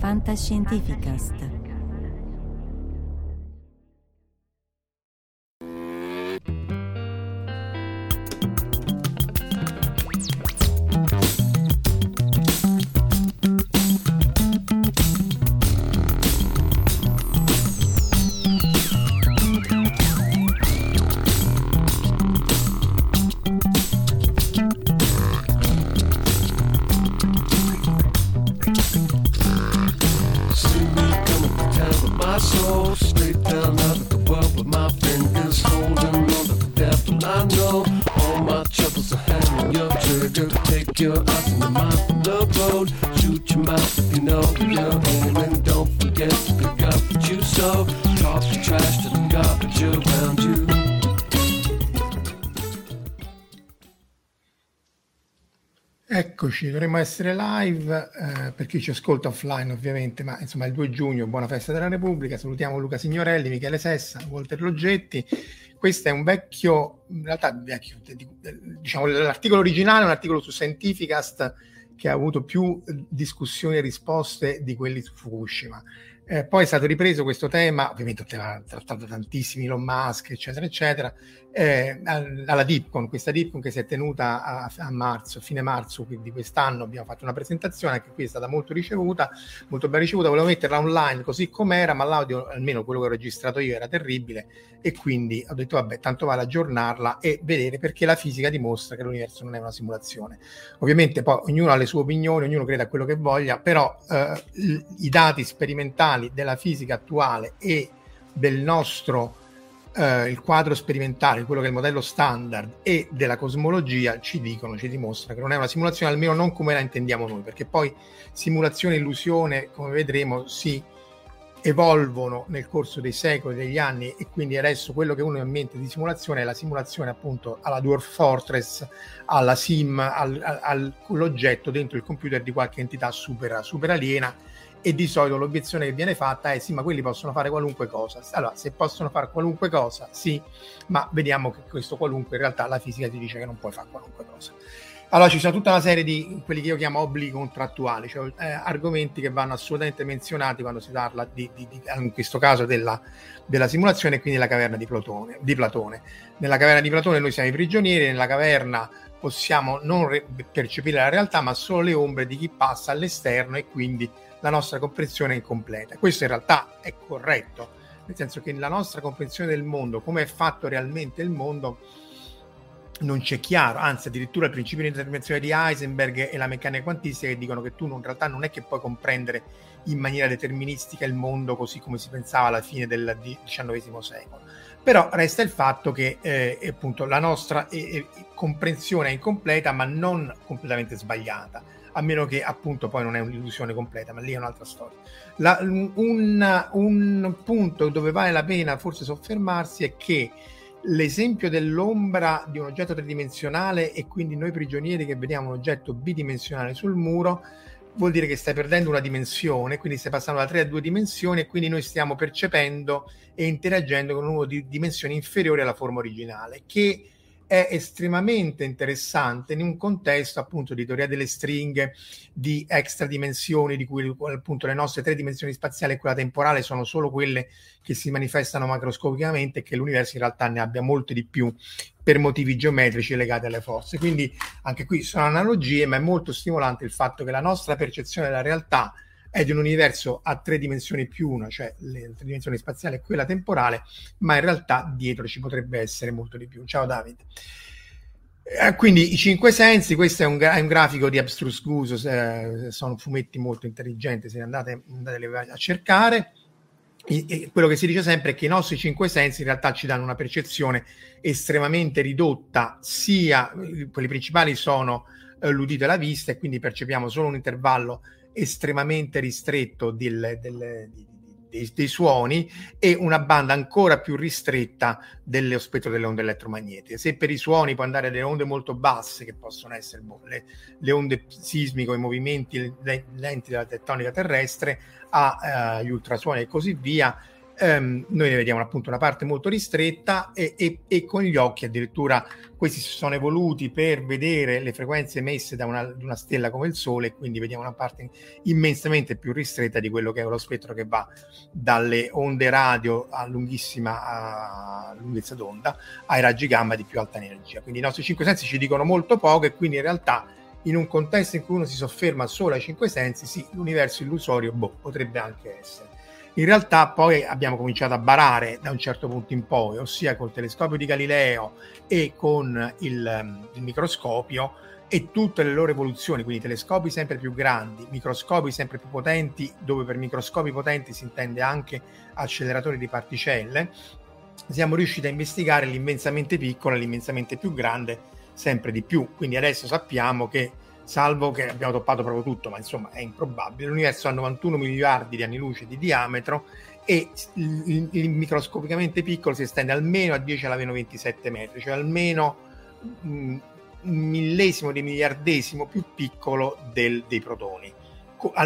Fantascientificast. Dovremmo essere live eh, per chi ci ascolta offline ovviamente, ma insomma il 2 giugno, buona festa della Repubblica, salutiamo Luca Signorelli, Michele Sessa, Walter Loggetti, questo è un vecchio, in realtà vecchio, di- di- diciamo l'articolo originale un articolo su Scientificast che ha avuto più discussioni e risposte di quelli su Fukushima. Eh, poi è stato ripreso questo tema, ovviamente ha trattato tantissimi Elon Musk, eccetera, eccetera, eh, al- alla DIPCON, questa DIPCON che si è tenuta a, a marzo, fine marzo di quest'anno, abbiamo fatto una presentazione, anche qui è stata molto ricevuta, molto ben ricevuta, volevo metterla online così com'era, ma l'audio, almeno quello che ho registrato io, era terribile e quindi ho detto vabbè, tanto vale aggiornarla e vedere perché la fisica dimostra che l'universo non è una simulazione. Ovviamente poi ognuno ha le sue opinioni, ognuno crede a quello che voglia, però eh, i dati sperimentali della fisica attuale e del nostro eh, il quadro sperimentale, quello che è il modello standard e della cosmologia ci dicono, ci dimostrano che non è una simulazione, almeno non come la intendiamo noi, perché poi simulazione e illusione, come vedremo, si evolvono nel corso dei secoli, degli anni e quindi adesso quello che uno ha in mente di simulazione è la simulazione appunto alla Dwarf Fortress, alla sim, al- al- all'oggetto dentro il computer di qualche entità super, super aliena e di solito l'obiezione che viene fatta è sì ma quelli possono fare qualunque cosa. Allora se possono fare qualunque cosa sì ma vediamo che questo qualunque in realtà la fisica ti dice che non puoi fare qualunque cosa. Allora ci sono tutta una serie di quelli che io chiamo obblighi contrattuali cioè eh, argomenti che vanno assolutamente menzionati quando si parla di, di- di- in questo caso della, della simulazione e quindi la caverna di Platone, di Platone. Nella caverna di Platone noi siamo i prigionieri nella caverna possiamo non re- percepire la realtà ma solo le ombre di chi passa all'esterno e quindi la nostra comprensione è incompleta. Questo in realtà è corretto, nel senso che la nostra comprensione del mondo, come è fatto realmente il mondo, non c'è chiaro, anzi addirittura il principio di intervenzione di Heisenberg e la meccanica quantistica che dicono che tu in realtà non è che puoi comprendere in maniera deterministica il mondo così come si pensava alla fine del XIX secolo. Però resta il fatto che eh, appunto la nostra eh, comprensione è incompleta ma non completamente sbagliata a meno che appunto poi non è un'illusione completa, ma lì è un'altra storia. La- un, un punto dove vale la pena forse soffermarsi è che l'esempio dell'ombra di un oggetto tridimensionale e quindi noi prigionieri che vediamo un oggetto bidimensionale sul muro vuol dire che stai perdendo una dimensione, quindi stai passando da tre a due dimensioni e quindi noi stiamo percependo e interagendo con un numero di dimensioni inferiore alla forma originale, che è estremamente interessante in un contesto appunto di teoria delle stringhe, di extra dimensioni, di cui appunto le nostre tre dimensioni spaziali e quella temporale sono solo quelle che si manifestano macroscopicamente e che l'universo in realtà ne abbia molte di più per motivi geometrici legati alle forze. Quindi anche qui sono analogie, ma è molto stimolante il fatto che la nostra percezione della realtà è di un universo a tre dimensioni più una, cioè le tre dimensioni spaziali e quella temporale, ma in realtà dietro ci potrebbe essere molto di più. Ciao Davide. Eh, quindi i cinque sensi, questo è un, gra- è un grafico di Abstrus Guso, se- sono fumetti molto intelligenti, se ne andate, andate a cercare. I- e quello che si dice sempre è che i nostri cinque sensi in realtà ci danno una percezione estremamente ridotta, sia eh, quelli principali sono eh, l'udito e la vista, e quindi percepiamo solo un intervallo estremamente ristretto del- del- dei, dei suoni e una banda ancora più ristretta dello spettro delle onde elettromagnetiche. Se per i suoni può andare delle onde molto basse, che possono essere boh, le, le onde sismiche, i movimenti le- lenti della tettonica terrestre, agli ultrasuoni e così via, ehm, noi ne vediamo appunto una parte molto ristretta e, e, e, con gli occhi addirittura questi si sono evoluti per vedere le frequenze emesse da una, una, stella come il Sole, quindi vediamo una parte immensamente più ristretta di quello che è lo spettro che va dalle onde radio a lunghissima a lunghezza d'onda ai raggi gamma di più alta energia. Quindi i nostri cinque sensi ci dicono molto poco e quindi in realtà in un contesto in cui uno si sofferma solo ai cinque sensi, sì, l'universo illusorio boh, potrebbe anche essere. In realtà poi abbiamo cominciato a barare da un certo punto in poi, ossia col telescopio di Galileo e con il, il microscopio e tutte le loro evoluzioni, quindi telescopi sempre più grandi, microscopi sempre più potenti, dove per microscopi potenti si intende anche acceleratori di particelle, siamo riusciti a investigare l'immensamente piccolo e l'immensamente più grande sempre di più. Quindi adesso sappiamo che salvo che abbiamo toppato proprio tutto, ma insomma è improbabile. L'universo ha 91 miliardi di anni luce di diametro e il, il microscopicamente piccolo si estende almeno a 10 alla meno 27 metri, cioè almeno un millesimo di miliardesimo più piccolo del, dei protoni.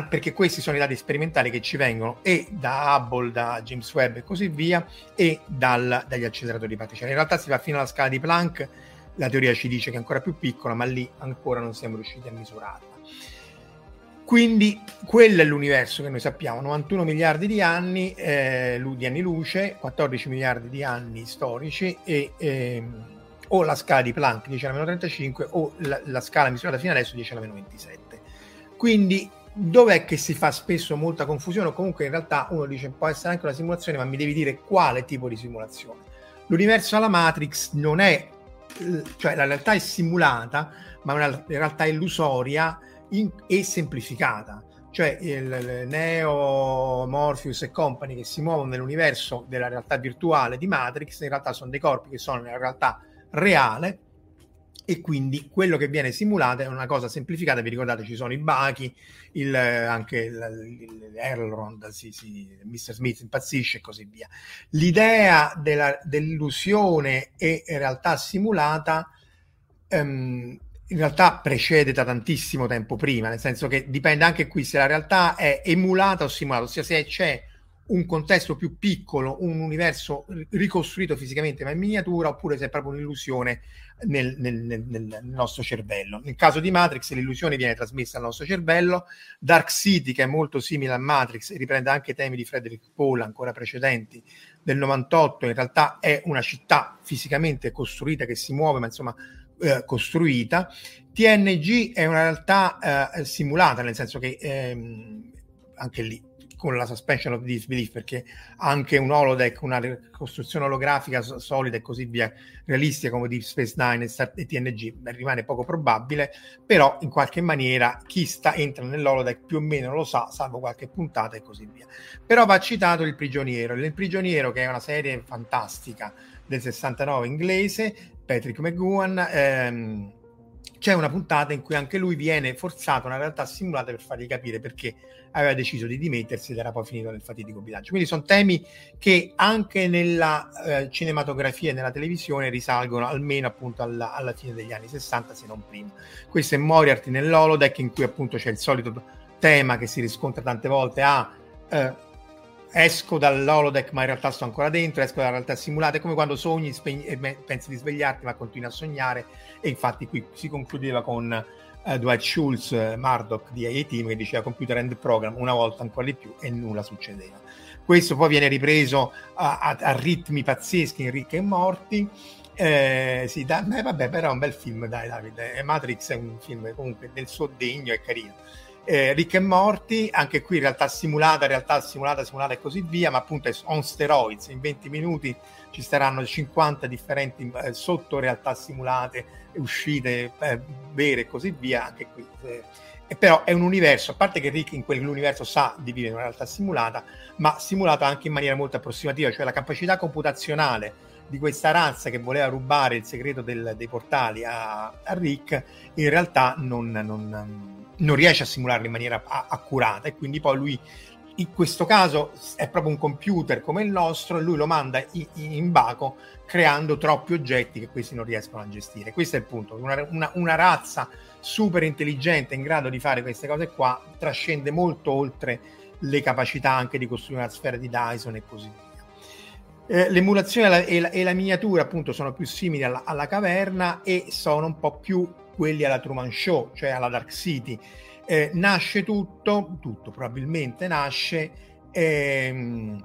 perché questi sono i dati sperimentali che ci vengono e da Hubble, da James Webb e così via, e dal, dagli acceleratori di particelle. In realtà si va fino alla scala di Planck la teoria ci dice che è ancora più piccola, ma lì ancora non siamo riusciti a misurarla. Quindi quello è l'universo che noi sappiamo, 91 miliardi di anni, eh, di anni luce, 14 miliardi di anni storici e ehm, o la scala di Planck 10 alla meno 35 o la, la scala misurata fino adesso 10 alla meno 27. Quindi dov'è che si fa spesso molta confusione o comunque in realtà uno dice può essere anche una simulazione ma mi devi dire quale tipo di simulazione. L'universo alla Matrix non è cioè la realtà è simulata, ma una realtà illusoria in, e semplificata. Cioè il, il Neo, Morpheus e compagni che si muovono nell'universo della realtà virtuale di Matrix, in realtà sono dei corpi che sono nella realtà reale e quindi quello che viene simulato è una cosa semplificata, vi ricordate ci sono i bachi, il, anche il, Elrond, sì, sì, Mr. Smith impazzisce e così via. L'idea della, dell'illusione e realtà simulata um, in realtà precede da tantissimo tempo prima, nel senso che dipende anche qui se la realtà è emulata o simulata, ossia se c'è un contesto più piccolo, un universo ricostruito fisicamente ma in miniatura, oppure se è proprio un'illusione nel, nel, nel, nel, nostro cervello. Nel caso di Matrix l'illusione viene trasmessa al nostro cervello, Dark City che è molto simile a Matrix, riprende anche temi di Frederick Paul ancora precedenti del 98, in realtà è una città fisicamente costruita che si muove, ma insomma eh, costruita. TNG è una realtà eh, simulata, nel senso che ehm, anche lì con la suspension of disbelief perché anche un holodeck, una costruzione olografica solida e così via, realistica come Deep Space Nine e TNG, rimane poco probabile, però in qualche maniera chi sta, entra nell'holodeck più o meno lo sa, salvo qualche puntata e così via. Però va citato Il Prigioniero, Il Prigioniero che è una serie fantastica del 69 inglese, Patrick McGowan, ehm, c'è una puntata in cui anche lui viene forzato una realtà simulata per fargli capire perché aveva deciso di dimettersi ed era poi finito nel fatidico bilancio. Quindi sono temi che anche nella eh, cinematografia e nella televisione risalgono almeno appunto alla, alla, fine degli anni 60, se non prima. Questo è Moriarty nell'Holodeck in cui appunto c'è il solito tema che si riscontra tante volte a ah, eh, esco dall'holodeck ma in realtà sto ancora dentro, esco dalla realtà simulata, è come quando sogni spegni, e pensi di svegliarti ma continui a sognare e infatti qui si concludeva con uh, Dwight Schultz, uh, Murdoch di Team che diceva computer and program una volta ancora di più e nulla succedeva. Questo poi viene ripreso a, a, a ritmi pazzeschi in Ricche e Morti. Eh, sì, da, eh, vabbè, però è un bel film, dai, Davide. Eh, Matrix è un film comunque del suo degno e carino eh, Rick e Morti, anche qui realtà simulata, realtà simulata, simulata e così via, ma appunto è on steroids, in 20 minuti ci saranno 50 differenti eh, sotto realtà simulate, uscite eh, vere e così via, anche qui. Eh, e però è un universo, a parte che Rick in quell'universo sa di vivere una realtà simulata, ma simulata anche in maniera molto approssimativa, cioè la capacità computazionale di questa razza che voleva rubare il segreto del, dei portali a, a, Rick, in realtà non, non non riesce a simularlo in maniera a- accurata e quindi poi lui in questo caso è proprio un computer come il nostro e lui lo manda in, in baco creando troppi oggetti che questi non riescono a gestire. Questo è il punto, una, una, una razza super intelligente in grado di fare queste cose qua trascende molto oltre le capacità anche di costruire una sfera di Dyson e così via. Eh, l'emulazione e la, e, la, miniatura appunto sono più simili alla, alla, caverna e sono un po' più quelli alla Truman Show, cioè alla Dark City. Eh, nasce tutto, tutto probabilmente nasce ehm,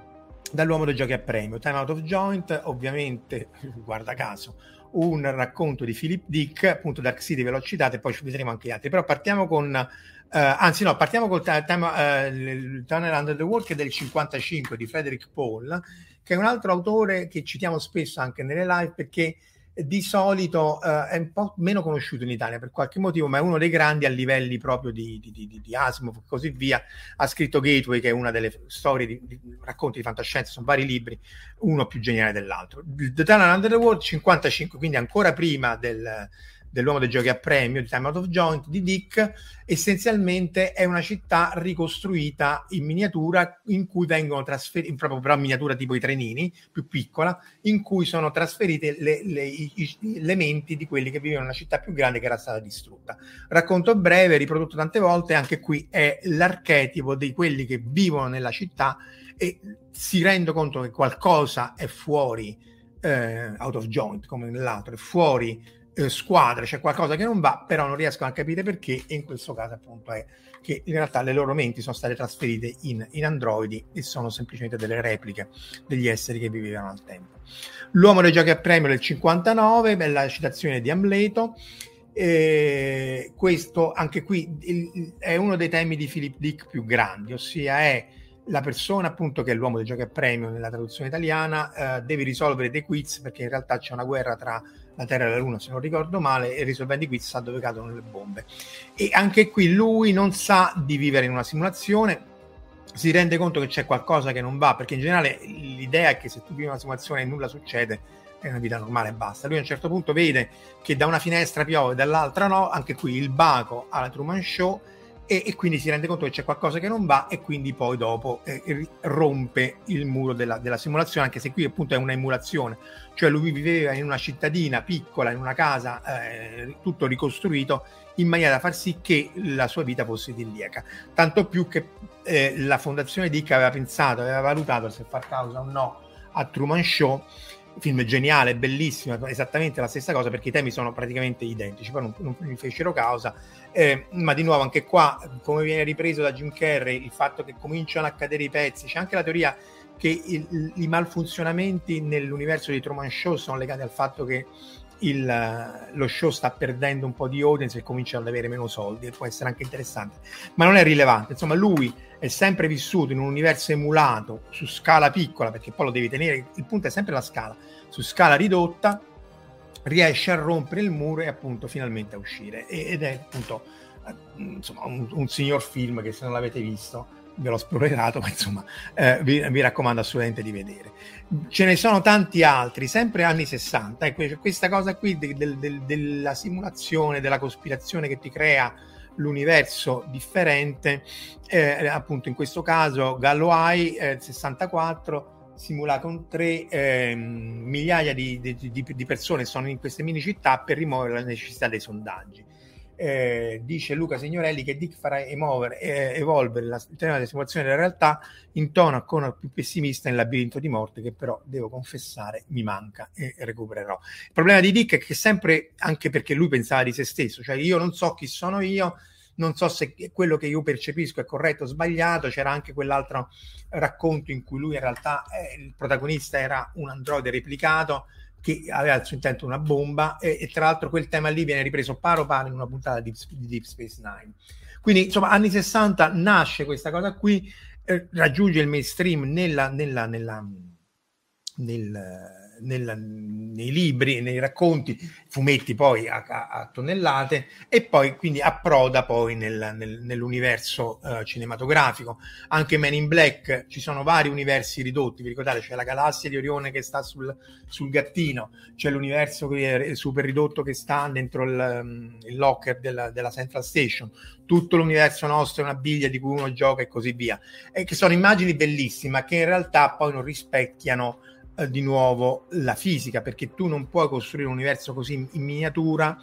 dall'uomo dei giochi a premio. Time Out of Joint, ovviamente, guarda caso, un racconto di Philip Dick, appunto Dark City ve l'ho citato e poi ci vedremo anche gli altri, però partiamo con Uh, anzi, no, partiamo tema uh, il Tunnel Under the World che è del 55 di Frederick Paul, che è un altro autore che citiamo spesso anche nelle live perché di solito uh, è un po' meno conosciuto in Italia per qualche motivo, ma è uno dei grandi a livelli proprio di, di, di, di Asimov e così via. Ha scritto Gateway, che è una delle storie di, racconti di fantascienza, sono vari libri, uno più geniale dell'altro. The Tunnel Under the World 55, quindi ancora prima del dell'uomo dei giochi a premio di Time Out of Joint di Dick, essenzialmente è una città ricostruita in miniatura in cui vengono trasferiti, proprio però miniatura tipo i trenini, più piccola, in cui sono trasferiti le, le, i, i, elementi di quelli che vivevano in una città più grande che era stata distrutta. Racconto breve, riprodotto tante volte, anche qui è l'archetipo di quelli che vivono nella città e si rende conto che qualcosa è fuori eh, out of joint, come nell'altro, è fuori eh, squadre, c'è qualcosa che non va, però non riescono a capire perché e in questo caso appunto è che in realtà le loro menti sono state trasferite in, in androidi e sono semplicemente delle repliche degli esseri che vivevano al tempo. L'uomo dei giochi a premio del 59, bella citazione di Amleto, eh, questo anche qui il, è uno dei temi di Philip Dick più grandi, ossia è la persona appunto che è l'uomo dei giochi a premio nella traduzione italiana eh, deve risolvere dei quiz perché in realtà c'è una guerra tra la Terra e la Luna, se non ricordo male, e risolvendo i quiz sa dove cadono le bombe. E anche qui lui non sa di vivere in una simulazione, si rende conto che c'è qualcosa che non va, perché in generale l'idea è che se tu vivi una simulazione e nulla succede, è una vita normale e basta. Lui a un certo punto vede che da una finestra piove, dall'altra no, anche qui il baco alla Truman Show, e, e, quindi si rende conto che c'è qualcosa che non va e quindi poi dopo eh, rompe il muro della, della, simulazione, anche se qui appunto è una emulazione, cioè lui viveva in una cittadina piccola, in una casa, eh, tutto ricostruito in maniera da far sì che la sua vita fosse idilliaca. Tanto più che eh, la fondazione Dick aveva pensato, aveva valutato se far causa o no a Truman Show film geniale, bellissimo, esattamente la stessa cosa perché i temi sono praticamente identici, poi non, non mi fecero causa, eh, ma di nuovo anche qua, come viene ripreso da Jim Carrey, il fatto che cominciano a cadere i pezzi, c'è anche la teoria che il, i malfunzionamenti nell'universo di Truman Show sono legati al fatto che il, lo show sta perdendo un po' di audience e comincia ad avere meno soldi e può essere anche interessante, ma non è rilevante. Insomma, lui è sempre vissuto in un universo emulato su scala piccola, perché poi lo devi tenere, il punto è sempre la scala, su scala ridotta, riesce a rompere il muro e appunto finalmente a uscire. Ed è appunto eh, insomma, un, un signor film che se non l'avete visto ve l'ho spoilerato, ma insomma eh, vi, vi, raccomando assolutamente di vedere. Ce ne sono tanti altri, sempre anni 60, ecco, questa cosa qui de, de, de, della simulazione, della cospirazione che ti crea l'universo differente, eh, appunto in questo caso Galloway eh, 64 Simulacron 3 eh, migliaia di, di, di, persone sono in queste mini città per rimuovere la necessità dei sondaggi. Eh, dice Luca Signorelli che Dick farà emuovere, eh, evolvere la, il tema della simulazione della realtà in tono ancora più pessimista nel labirinto di morte che però devo confessare mi manca e recupererò. Il problema di Dick è che sempre, anche perché lui pensava di se stesso, cioè io non so chi sono io, non so se quello che io percepisco è corretto o sbagliato, c'era anche quell'altro racconto in cui lui in realtà eh, il protagonista era un androide replicato che aveva al suo intento una bomba e, e, tra l'altro quel tema lì viene ripreso paro paro in una puntata di, di Deep Space Nine. Quindi insomma anni 60 nasce questa cosa qui, eh, raggiunge il mainstream nella, nella, nella, nel nella, nei libri, nei racconti, fumetti poi a, a, a, tonnellate e poi quindi approda poi nel, nel, nell'universo uh, cinematografico. Anche Men in Black ci sono vari universi ridotti, vi ricordate? C'è la galassia di Orione che sta sul, sul gattino, c'è l'universo super ridotto che sta dentro il, il locker della, della Central Station, tutto l'universo nostro è una biglia di cui uno gioca e così via, e che sono immagini bellissime che in realtà poi non rispecchiano eh, di nuovo la fisica, perché tu non puoi costruire un universo così in, in miniatura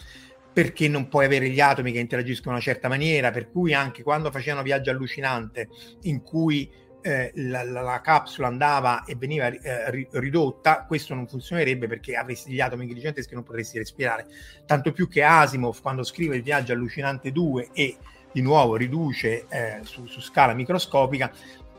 perché non puoi avere gli atomi che interagiscono in una certa maniera, per cui anche quando facevano Viaggio allucinante in cui eh, la, la, la, capsula andava e veniva eh, ridotta, questo non funzionerebbe perché avresti gli atomi giganteschi e non potresti respirare. Tanto più che Asimov, quando scrive il viaggio allucinante 2 e di nuovo riduce eh, su, su scala microscopica,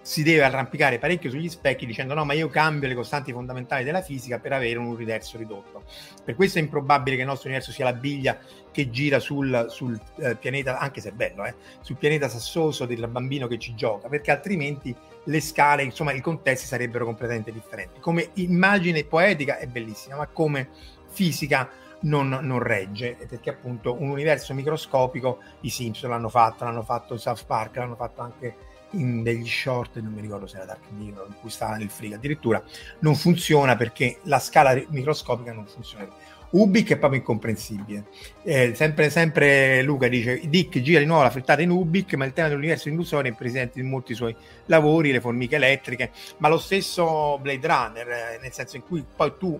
si deve arrampicare parecchio sugli specchi dicendo no ma io cambio le costanti fondamentali della fisica per avere un universo ridotto. Per questo è improbabile che il nostro universo sia la biglia che gira sul, sul eh, pianeta anche se è bello eh, sul pianeta sassoso del bambino che ci gioca perché altrimenti le scale insomma i contesti sarebbero completamente differenti. Come immagine poetica è bellissima ma come fisica non, non, regge, perché appunto un universo microscopico i Simpson l'hanno fatto, l'hanno fatto South Park, l'hanno fatto anche in degli short, non mi ricordo se era Dark Mirror, in cui stava nel frigo, addirittura non funziona perché la scala microscopica non funziona. Ubik è proprio incomprensibile. Eh, sempre, sempre, Luca dice: Dick gira di nuovo la frittata in Ubik, ma il tema dell'universo induzione è presente in molti suoi lavori, le formiche elettriche, ma lo stesso Blade Runner, eh, nel senso in cui poi tu,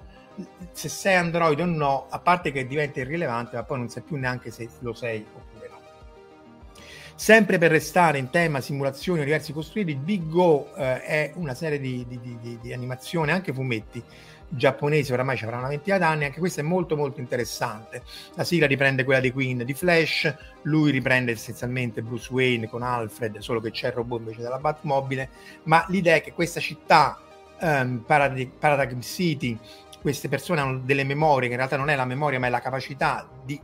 se sei android o no, a parte che diventa irrilevante, ma poi non sai più neanche se lo sei o Sempre per restare in tema simulazioni universi costruiti, Big Go eh, è una serie di, di, di, di animazione, anche fumetti giapponesi, oramai ci avranno una ventina d'anni, anche questa è molto molto interessante. La sigla riprende quella di Queen di Flash, lui riprende essenzialmente Bruce Wayne con Alfred, solo che c'è il robot invece della Batmobile, ma l'idea è che questa città, um, Parad- Paradigm City, queste persone hanno delle memorie, che in realtà non è la memoria ma è la capacità di,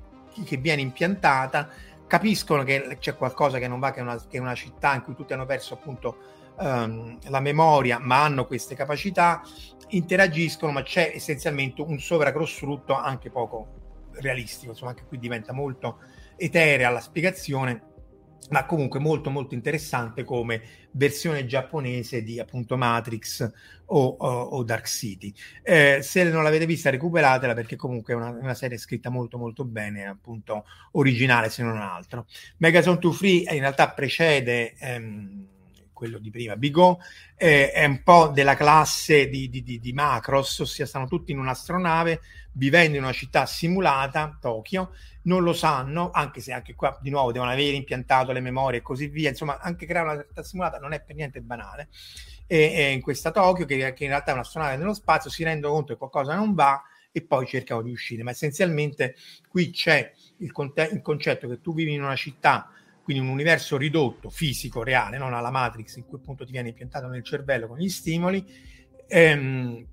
che viene impiantata capiscono che c'è qualcosa che non va, che è una, che è una città in cui tutti hanno perso appunto um, la memoria, ma hanno queste capacità, interagiscono, ma c'è essenzialmente un sovracostrutto anche poco realistico, insomma anche qui diventa molto eterea la spiegazione ma comunque molto molto interessante come versione giapponese di appunto Matrix o, o, o Dark City. Eh, se non l'avete vista recuperatela perché comunque è una, una, serie scritta molto molto bene, appunto originale se non altro. Megazone 2 Free in realtà precede ehm, quello di prima, Bigot, eh, è un po' della classe di, di, di, di Macross, ossia stanno tutti in un'astronave vivendo in una città simulata, Tokyo, non lo sanno, anche se anche qua di nuovo devono avere impiantato le memorie e così via, insomma anche creare una realtà simulata non è per niente banale. E, e in questa Tokyo, che, che in realtà è un'astronave nello spazio, si rendono conto che qualcosa non va e poi cercano di uscire, ma essenzialmente qui c'è il, conte- il concetto che tu vivi in una città quindi un universo ridotto, fisico, reale, non alla Matrix in cui appunto ti viene impiantato nel cervello con gli stimoli, ehm,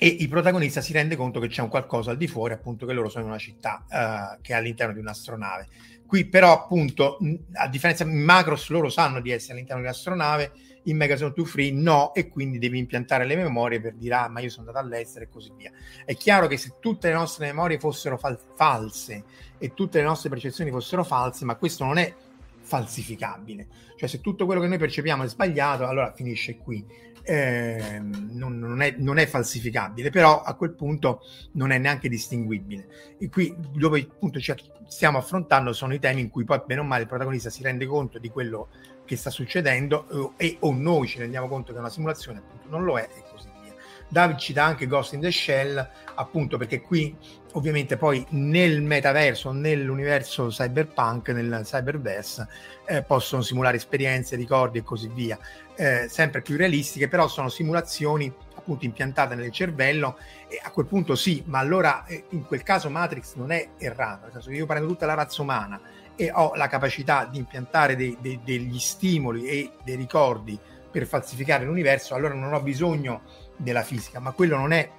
e il protagonista si rende conto che c'è un qualcosa al di fuori, appunto che loro sono in una città uh, che è all'interno di un'astronave. Qui però appunto, a differenza in Macros, loro sanno di essere all'interno di un'astronave, in Megazone 2 Free no, e quindi devi impiantare le memorie per dire ah ma io sono andato all'estero e così via. È chiaro che se tutte le nostre memorie fossero fal- false e tutte le nostre percezioni fossero false, ma questo non è falsificabile. Cioè se tutto quello che noi percepiamo è sbagliato, allora finisce qui eh, non, non, è, non, è, falsificabile, però a quel punto non è neanche distinguibile. E qui dove appunto ci stiamo affrontando sono i temi in cui poi bene o male il protagonista si rende conto di quello che sta succedendo eh, e o noi ci rendiamo conto che è una simulazione, appunto non lo è e così via. David cita anche Ghost in the Shell, appunto perché qui ovviamente poi nel metaverso, nell'universo cyberpunk, nel cyberverse, eh, possono simulare esperienze, ricordi e così via, eh, sempre più realistiche, però sono simulazioni appunto impiantate nel cervello e a quel punto sì, ma allora eh, in quel caso Matrix non è errato, nel senso che io prendo tutta la razza umana e ho la capacità di impiantare dei, dei, degli stimoli e dei ricordi per falsificare l'universo, allora non ho bisogno della fisica, ma quello non è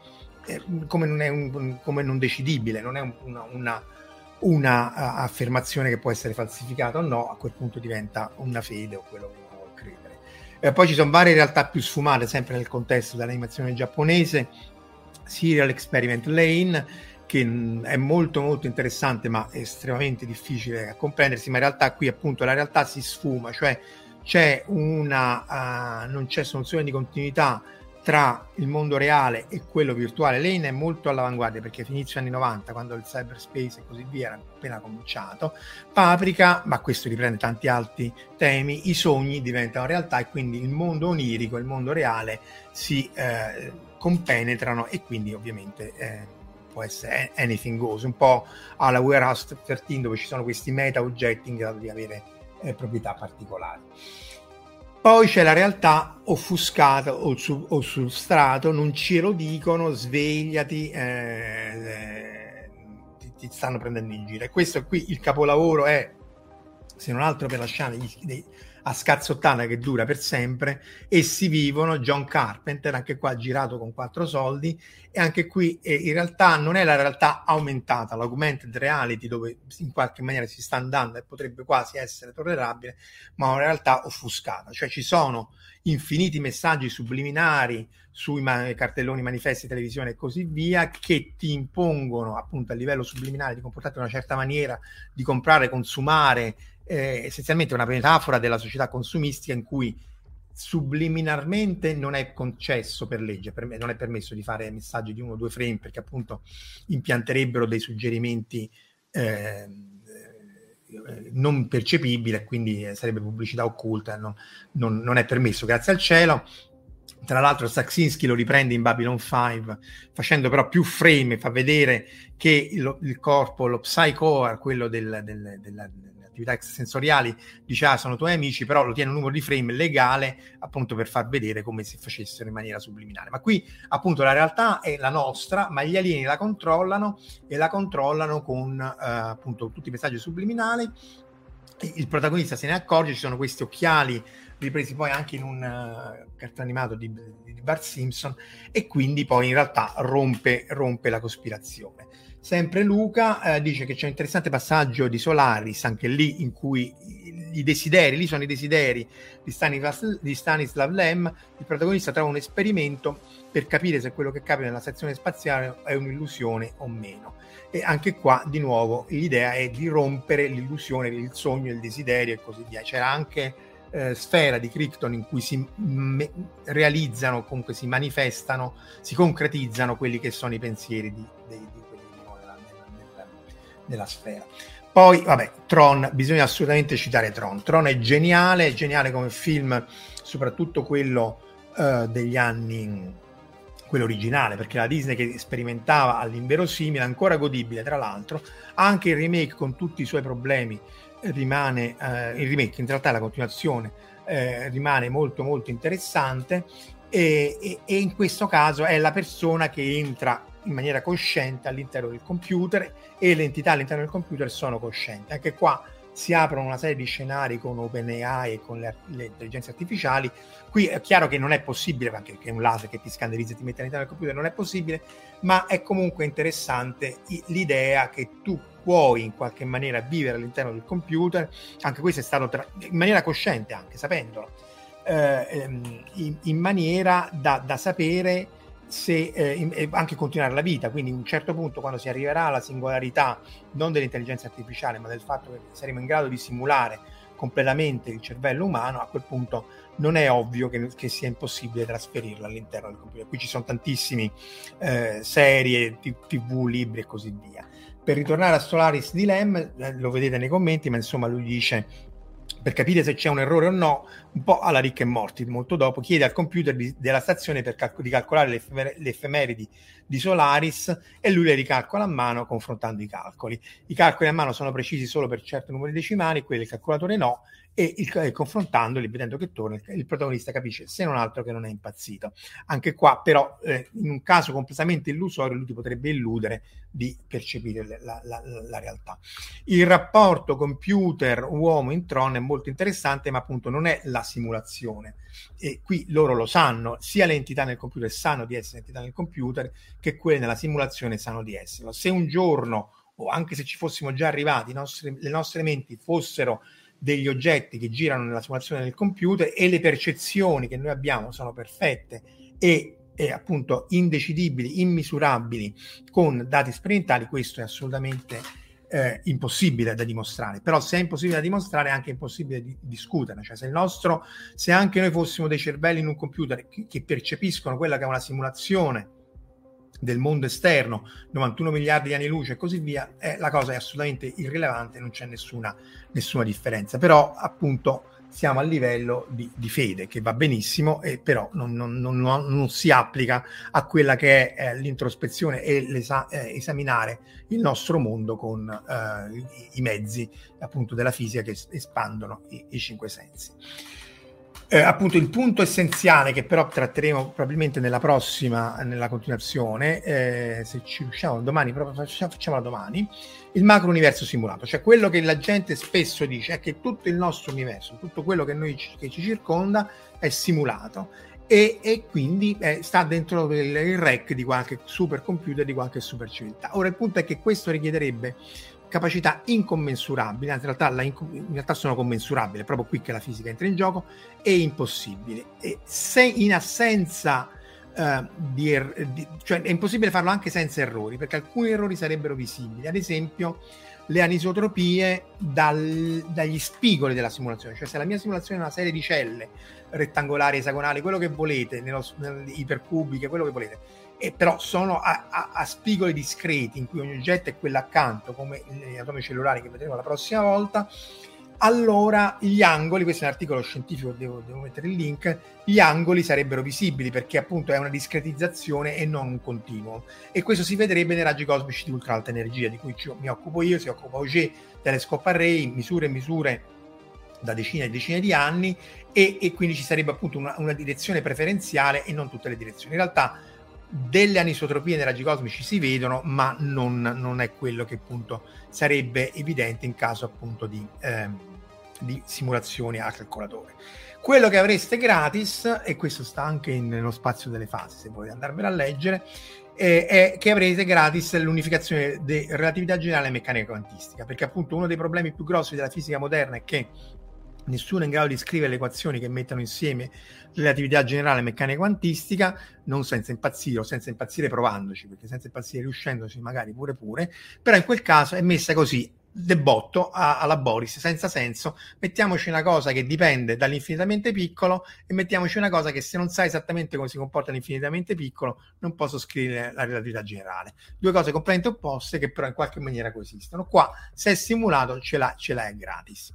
eh, come non è un, come non decidibile, non è un, una, una, una affermazione che può essere falsificata o no, a quel punto diventa una fede o quello che uno vuole credere. Eh, poi ci sono varie realtà più sfumate, sempre nel contesto dell'animazione giapponese, Serial Experiment Lane, che è molto molto interessante ma estremamente difficile a comprendersi, ma in realtà qui appunto la realtà si sfuma, cioè c'è una, uh, non c'è soluzione di continuità tra il mondo reale e quello virtuale. Lane è molto all'avanguardia perché inizio anni 90, quando il cyberspace e così via era appena cominciato. Paprika, ma questo riprende tanti altri temi, i sogni diventano realtà e quindi il mondo onirico il mondo reale si eh, compenetrano e quindi ovviamente eh, può essere anything goes, un po' alla Warehouse 13 dove ci sono questi meta oggetti in grado di avere eh, proprietà particolari. Poi c'è la realtà offuscata o, su, o sul strato, non ce lo dicono, svegliati, eh, eh, ti, ti, stanno prendendo in giro. E questo qui, il capolavoro è, se non altro per lasciare dei, a scazzottata che dura per sempre e si vivono John Carpenter anche qua girato con quattro soldi e anche qui eh, in realtà non è la realtà aumentata l'augmented reality dove in qualche maniera si sta andando e potrebbe quasi essere tollerabile ma una realtà offuscata. Cioè ci sono infiniti messaggi subliminari sui ma- cartelloni manifesti televisione e così via che ti impongono appunto a livello subliminale di comportarti in una certa maniera di comprare consumare eh, essenzialmente una metafora della società consumistica in cui subliminarmente non è concesso per legge, per non è permesso di fare messaggi di uno o due frame perché appunto impianterebbero dei suggerimenti eh, non percepibili e quindi sarebbe pubblicità occulta, non, non, non, è permesso, grazie al cielo. Tra l'altro Saxinski lo riprende in Babylon 5 facendo però più frame, fa vedere che lo, il corpo, lo psychoar, quello del, del, della, attività extrasensoriali dice ah sono tuoi amici, però lo tiene un numero di frame legale appunto per far vedere come se facessero in maniera subliminale. Ma qui appunto la realtà è la nostra, ma gli alieni la controllano e la controllano con eh, appunto tutti i messaggi subliminali. Il protagonista se ne accorge, ci sono questi occhiali ripresi poi anche in un uh, cartone animato di, di Bart Simpson e quindi poi in realtà rompe, rompe la cospirazione. Sempre Luca eh, dice che c'è un interessante passaggio di Solaris, anche lì in cui i desideri, lì sono i desideri di Stanislav, di Stanislav Lem, il protagonista trova un esperimento per capire se quello che capita nella stazione spaziale è un'illusione o meno. E anche qua, di nuovo, l'idea è di rompere l'illusione, il sogno, il desiderio e così via. C'era anche eh, Sfera di Krypton in cui si me- realizzano, comunque si manifestano, si concretizzano quelli che sono i pensieri di, dei, della sfera. Poi, vabbè, Tron, bisogna assolutamente citare Tron. Tron è geniale, geniale come film, soprattutto quello uh, degli anni, quello originale, perché la Disney che sperimentava all'inverosimile, ancora godibile tra l'altro, anche il remake con tutti i suoi problemi rimane, uh, il remake in realtà è la continuazione, uh, rimane molto molto interessante e, e, e in questo caso è la persona che entra in maniera cosciente all'interno del computer e le entità all'interno del computer sono coscienti. Anche qua si aprono una serie di scenari con OpenAI e con le, le, intelligenze artificiali. Qui è chiaro che non è possibile, anche che un laser che ti scannerizza e ti mette all'interno del computer non è possibile, ma è comunque interessante l'idea che tu puoi in qualche maniera vivere all'interno del computer, anche questo è stato tra- in maniera cosciente, anche sapendolo, eh, ehm, in, in, maniera da, da sapere se eh, anche continuare la vita, quindi a un certo punto quando si arriverà alla singolarità non dell'intelligenza artificiale, ma del fatto che saremo in grado di simulare completamente il cervello umano, a quel punto non è ovvio che, che sia impossibile trasferirlo all'interno del computer. Qui ci sono tantissime eh, serie, tv, libri e così via. Per ritornare a Solaris di Lem, eh, lo vedete nei commenti, ma insomma lui dice per capire se c'è un errore o no, un po' alla Rick e Morty, molto dopo, chiede al computer di, della stazione cal- di calcolare le, effemer- le, effemeridi di Solaris e lui le ricalcola a mano confrontando i calcoli. I calcoli a mano sono precisi solo per certi numeri decimali, quelli del calcolatore no, e il, eh, confrontandoli, vedendo che torna, il, il, protagonista capisce se non altro che non è impazzito. Anche qua, però, eh, in un caso completamente illusorio, lui ti potrebbe illudere di percepire la, la, la, la realtà. Il rapporto computer-uomo in Tron è molto interessante, ma appunto non è la simulazione. E qui loro lo sanno, sia le entità nel computer sanno di essere entità nel computer, che quelle nella simulazione sanno di esserlo. Se un giorno, o anche se ci fossimo già arrivati, nostri, le nostre menti fossero degli oggetti che girano nella simulazione del computer e le percezioni che noi abbiamo sono perfette e, e appunto indecidibili, immisurabili con dati sperimentali, questo è assolutamente eh, impossibile da dimostrare. Però se è impossibile da dimostrare è anche impossibile di discutere. Cioè se il nostro, se anche noi fossimo dei cervelli in un computer che, che percepiscono quella che è una simulazione del mondo esterno, 91 miliardi di anni luce e così via, eh, la cosa è assolutamente irrilevante, non c'è nessuna, nessuna differenza. Però appunto siamo a livello di, di fede, che va benissimo, e però non, non, non, non, si applica a quella che è eh, l'introspezione e eh, esaminare il nostro mondo con eh, i, i, mezzi appunto della fisica che espandono i, i cinque sensi. Eh, appunto il punto essenziale che però tratteremo probabilmente nella prossima, nella continuazione, eh, se ci riusciamo domani, proprio facciamo, facciamola domani, il macro universo simulato, cioè quello che la gente spesso dice è che tutto il nostro universo, tutto quello che, noi, che ci circonda è simulato e, e quindi eh, sta dentro il, il rec di qualche supercomputer, di qualche super civiltà. Ora il punto è che questo richiederebbe capacità incommensurabili, anzi in realtà, inc- in realtà sono commensurabili, è proprio qui che la fisica entra in gioco, e impossibili. E se in assenza uh, di, er- di, cioè è impossibile farlo anche senza errori, perché alcuni errori sarebbero visibili, ad esempio le anisotropie dal, dagli spigoli della simulazione, cioè se la mia simulazione è una serie di celle rettangolari, esagonali, quello che volete, nello, ipercubiche, quello che volete, e però sono a, a, a, spigoli discreti in cui ogni oggetto è quello accanto, come gli atomi cellulari che vedremo la prossima volta, allora gli angoli, questo è un articolo scientifico, devo, devo, mettere il link, gli angoli sarebbero visibili perché appunto è una discretizzazione e non un continuo. E questo si vedrebbe nei raggi cosmici di ultra alta energia, di cui ci, mi occupo io, si occupa Auger, Telescope Array, misure e misure da decine e decine di anni e, e quindi ci sarebbe appunto una, una direzione preferenziale e non tutte le direzioni. In realtà delle anisotropie nei raggi cosmici si vedono, ma non, non, è quello che appunto sarebbe evidente in caso appunto di, eh, di simulazioni a calcolatore. Quello che avreste gratis, e questo sta anche in, nello spazio delle fasi, se volete andarvelo a leggere, eh, è che avrete gratis l'unificazione di relatività generale e meccanica quantistica, perché appunto uno dei problemi più grossi della fisica moderna è che nessuno è in grado di scrivere le equazioni che mettono insieme relatività generale e meccanica quantistica, non senza impazzire o senza impazzire provandoci, perché senza impazzire riuscendoci magari pure pure, però in quel caso è messa così de botto a, alla Boris senza senso. Mettiamoci una cosa che dipende dall'infinitamente piccolo e mettiamoci una cosa che se non sai esattamente come si comporta l'infinitamente piccolo non posso scrivere la relatività generale. Due cose completamente opposte che però in qualche maniera coesistono. Qua se è simulato ce l'ha, ce l'ha gratis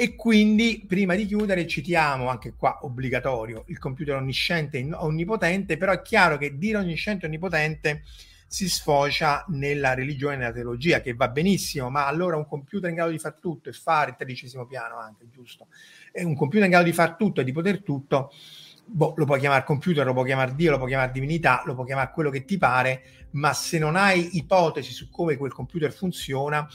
e quindi prima di chiudere citiamo anche qua obbligatorio il computer onnisciente e onnipotente, però è chiaro che dire onnisciente e onnipotente si sfocia nella religione e nella teologia, che va benissimo, ma allora un computer in grado di fare tutto e fare il tredicesimo piano anche, giusto? E un computer in grado di fare tutto e di poter tutto, boh, lo puoi chiamare computer, lo puoi chiamare Dio, lo puoi chiamare divinità, lo puoi chiamare quello che ti pare, ma se non hai ipotesi su come quel computer funziona,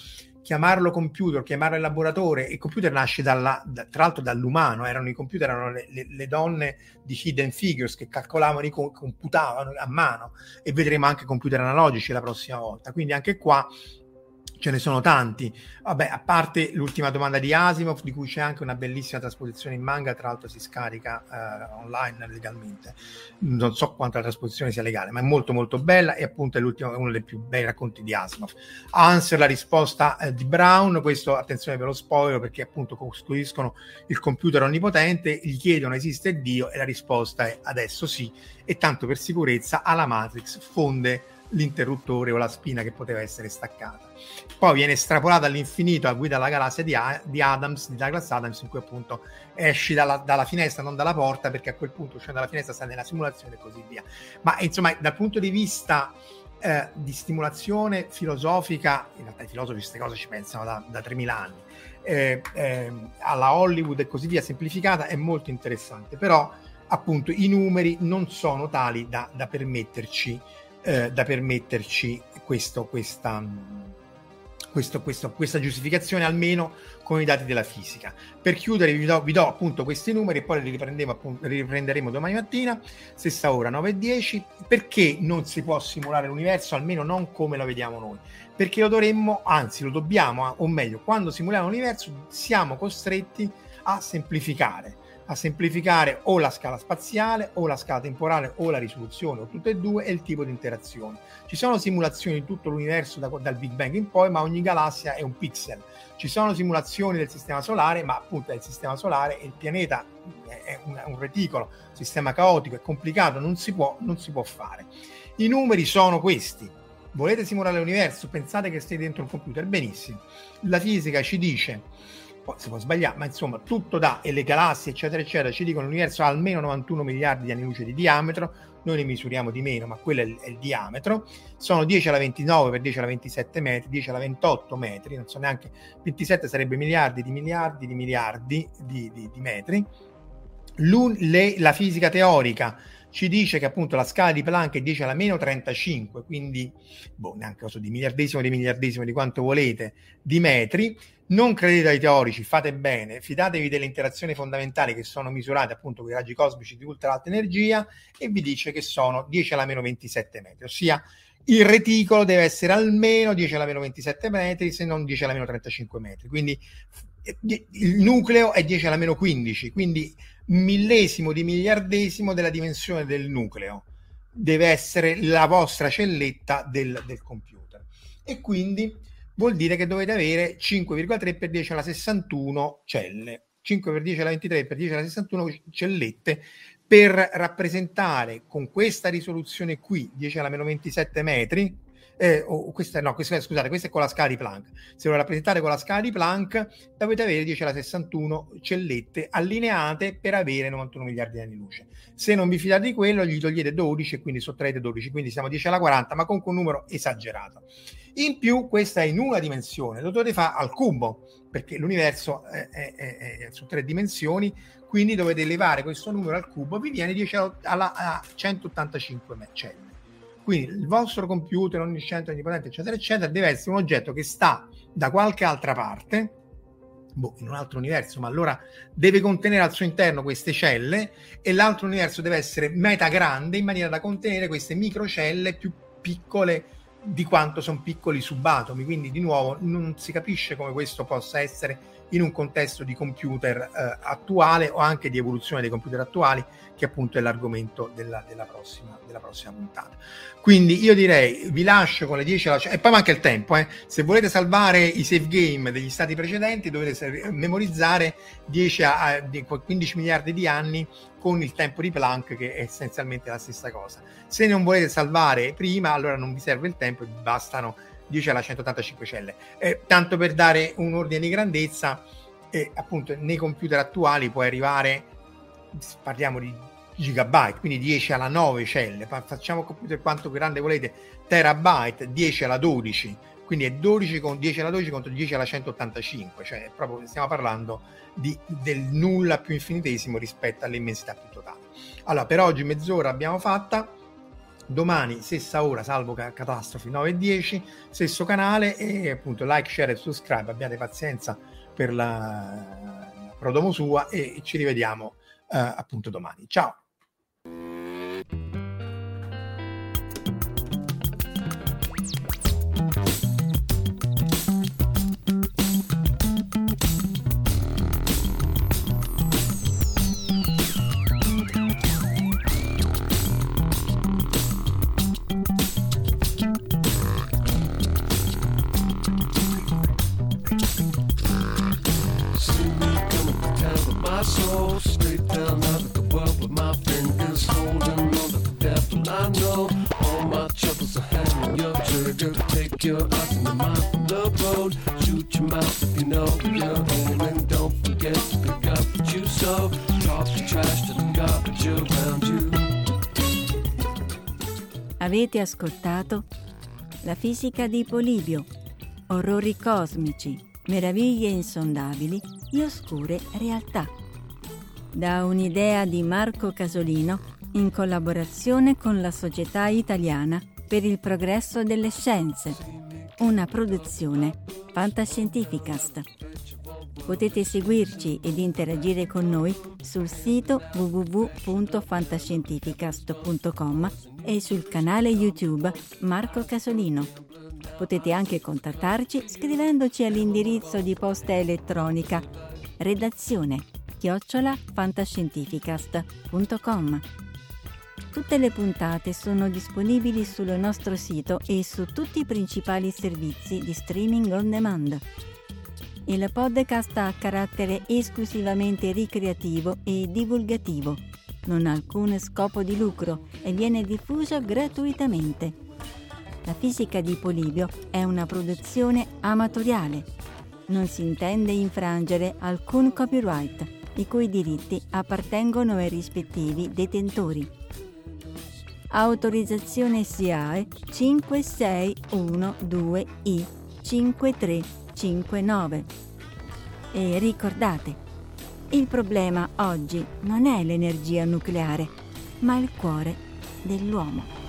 chiamarlo computer, chiamarlo laboratorio, il computer nasce dalla, da, tra l'altro dall'umano, erano i computer, erano le, le, le donne di Hidden Figures che calcolavano, computavano a mano e vedremo anche computer analogici la prossima volta. Quindi anche qua ce ne sono tanti. Vabbè, a parte l'ultima domanda di Asimov, di cui c'è anche una bellissima trasposizione in manga, tra l'altro si scarica eh, online legalmente. Non so quanto la trasposizione sia legale, ma è molto molto bella e appunto è uno dei più bei racconti di Asimov. Answer la risposta eh, di Brown, questo attenzione per lo spoiler perché appunto costruiscono il computer onnipotente, gli chiedono esiste Dio e la risposta è adesso sì e tanto per sicurezza alla Matrix fonde l'interruttore o la spina che poteva essere staccata. Poi viene estrapolata all'infinito a guida alla galassia di, A- di Adams, di Douglas Adams, in cui appunto esci dalla, dalla, finestra, non dalla porta, perché a quel punto uscendo dalla finestra stai nella simulazione e così via. Ma insomma, dal punto di vista eh, di stimolazione filosofica, in realtà i filosofi queste cose ci pensano da, da 3000 anni, eh, eh, alla Hollywood e così via, semplificata, è molto interessante, però appunto i numeri non sono tali da, da permetterci eh, da permetterci questo, questa, questo, questo, questa giustificazione almeno con i dati della fisica. Per chiudere vi do, vi do appunto questi numeri e poi li, li riprenderemo domani mattina, stessa ora 9 e 10. Perché non si può simulare l'universo, almeno non come lo vediamo noi? Perché lo dovremmo, anzi lo dobbiamo, o meglio, quando simuliamo l'universo siamo costretti a semplificare a semplificare o la scala spaziale o la scala temporale o la risoluzione o tutte e due e il tipo di interazione. Ci sono simulazioni di tutto l'universo da, dal Big Bang in poi, ma ogni galassia è un pixel. Ci sono simulazioni del sistema solare, ma appunto è il sistema solare e il pianeta è un, un reticolo, sistema caotico, è complicato, non si, può, non si può fare. I numeri sono questi. Volete simulare l'universo? Pensate che stai dentro un computer? Benissimo. La fisica ci dice si può sbagliare, ma insomma tutto da, e le galassie eccetera eccetera ci dicono l'universo ha almeno 91 miliardi di anni luce di diametro, noi ne misuriamo di meno, ma quello è il, è il, diametro, sono 10 alla 29 per 10 alla 27 metri, 10 alla 28 metri, non so neanche, 27 sarebbe miliardi di miliardi di miliardi di, di, di metri, le, la fisica teorica ci dice che appunto la scala di Planck è 10 alla meno 35, quindi boh, neanche so, di miliardesimo di miliardesimo di quanto volete, di metri. Non credete ai teorici, fate bene, fidatevi delle interazioni fondamentali che sono misurate appunto con i raggi cosmici di ultra alta energia e vi dice che sono 10 alla meno 27 metri, ossia il reticolo deve essere almeno 10 alla meno 27 metri, se non 10 alla meno 35 metri. Quindi eh, il nucleo è 10 alla meno 15, quindi millesimo di miliardesimo della dimensione del nucleo. Deve essere la vostra celletta del, del computer. E quindi vuol dire che dovete avere 5,3 per 10 alla 61 celle. 5 per 10 alla 23 per 10 alla 61 cellette per rappresentare con questa risoluzione qui 10 alla meno 27 metri eh, oh, questa, no, questa, scusate, questa è con la scala di Planck. Se lo rappresentate con la scala di Planck, dovete avere 10 alla 61 cellette allineate per avere 91 miliardi di anni luce. Se non vi fidate di quello, gli togliete 12 e quindi sottraete 12, quindi siamo 10 alla 40, ma comunque un numero esagerato. In più, questa è in una dimensione, lo dovete fare al cubo, perché l'universo è, è, è, è su tre dimensioni, quindi dovete elevare questo numero al cubo, vi viene 10 alla, alla 185 celle. Quindi il vostro computer onnisciente, onnipotente, eccetera, eccetera, deve essere un oggetto che sta da qualche altra parte, boh, in un altro universo, ma allora deve contenere al suo interno queste celle e l'altro universo deve essere meta grande in maniera da contenere queste microcelle più piccole di quanto sono piccoli subatomi. Quindi, di nuovo, non si capisce come questo possa essere in un contesto di computer eh, attuale o anche di evoluzione dei computer attuali, che appunto è l'argomento della, della, prossima, della prossima puntata. Quindi io direi vi lascio con le 10 alla... e poi manca il tempo, eh. se volete salvare i save game degli stati precedenti dovete memorizzare 10 a, a 15 miliardi di anni con il tempo di Planck che è essenzialmente la stessa cosa. Se non volete salvare prima, allora non vi serve il tempo, bastano 10 alla 185 celle. Eh, tanto per dare un ordine di grandezza, eh, appunto nei computer attuali può arrivare, parliamo di gigabyte, quindi 10 alla 9 celle, facciamo computer quanto grande volete, terabyte, 10 alla 12, quindi è 12 con 10 alla 12 contro 10 alla 185, cioè proprio stiamo parlando di, del nulla più infinitesimo rispetto all'immensità più totale. Allora, per oggi mezz'ora abbiamo fatta domani stessa ora salvo catastrofi 9 e 10 stesso canale e appunto like share e subscribe abbiate pazienza per la, prodomo sua e ci rivediamo eh, appunto domani. Ciao Avete ascoltato La fisica di Polibio, orrori cosmici, meraviglie insondabili e oscure realtà. Da un'idea di Marco Casolino in collaborazione con la Società Italiana per il progresso delle scienze, una produzione Fantascientificast. Potete seguirci ed interagire con noi sul sito www.fantascientificast.com e sul canale YouTube Marco Casolino. Potete anche contattarci scrivendoci all'indirizzo di posta elettronica redazione chiocciola fantascientificast.com. Tutte le puntate sono disponibili sul nostro sito e su tutti i principali servizi di streaming on demand. Il podcast ha carattere esclusivamente ricreativo e divulgativo, non ha alcun scopo di lucro e viene diffuso gratuitamente. La fisica di Polibio è una produzione amatoriale. Non si intende infrangere alcun copyright, i cui diritti appartengono ai rispettivi detentori autorizzazione SIAE 5612I 5359. E ricordate, Il problema oggi non è l'energia nucleare, ma il cuore dell'uomo.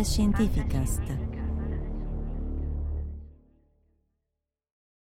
Fantascientificast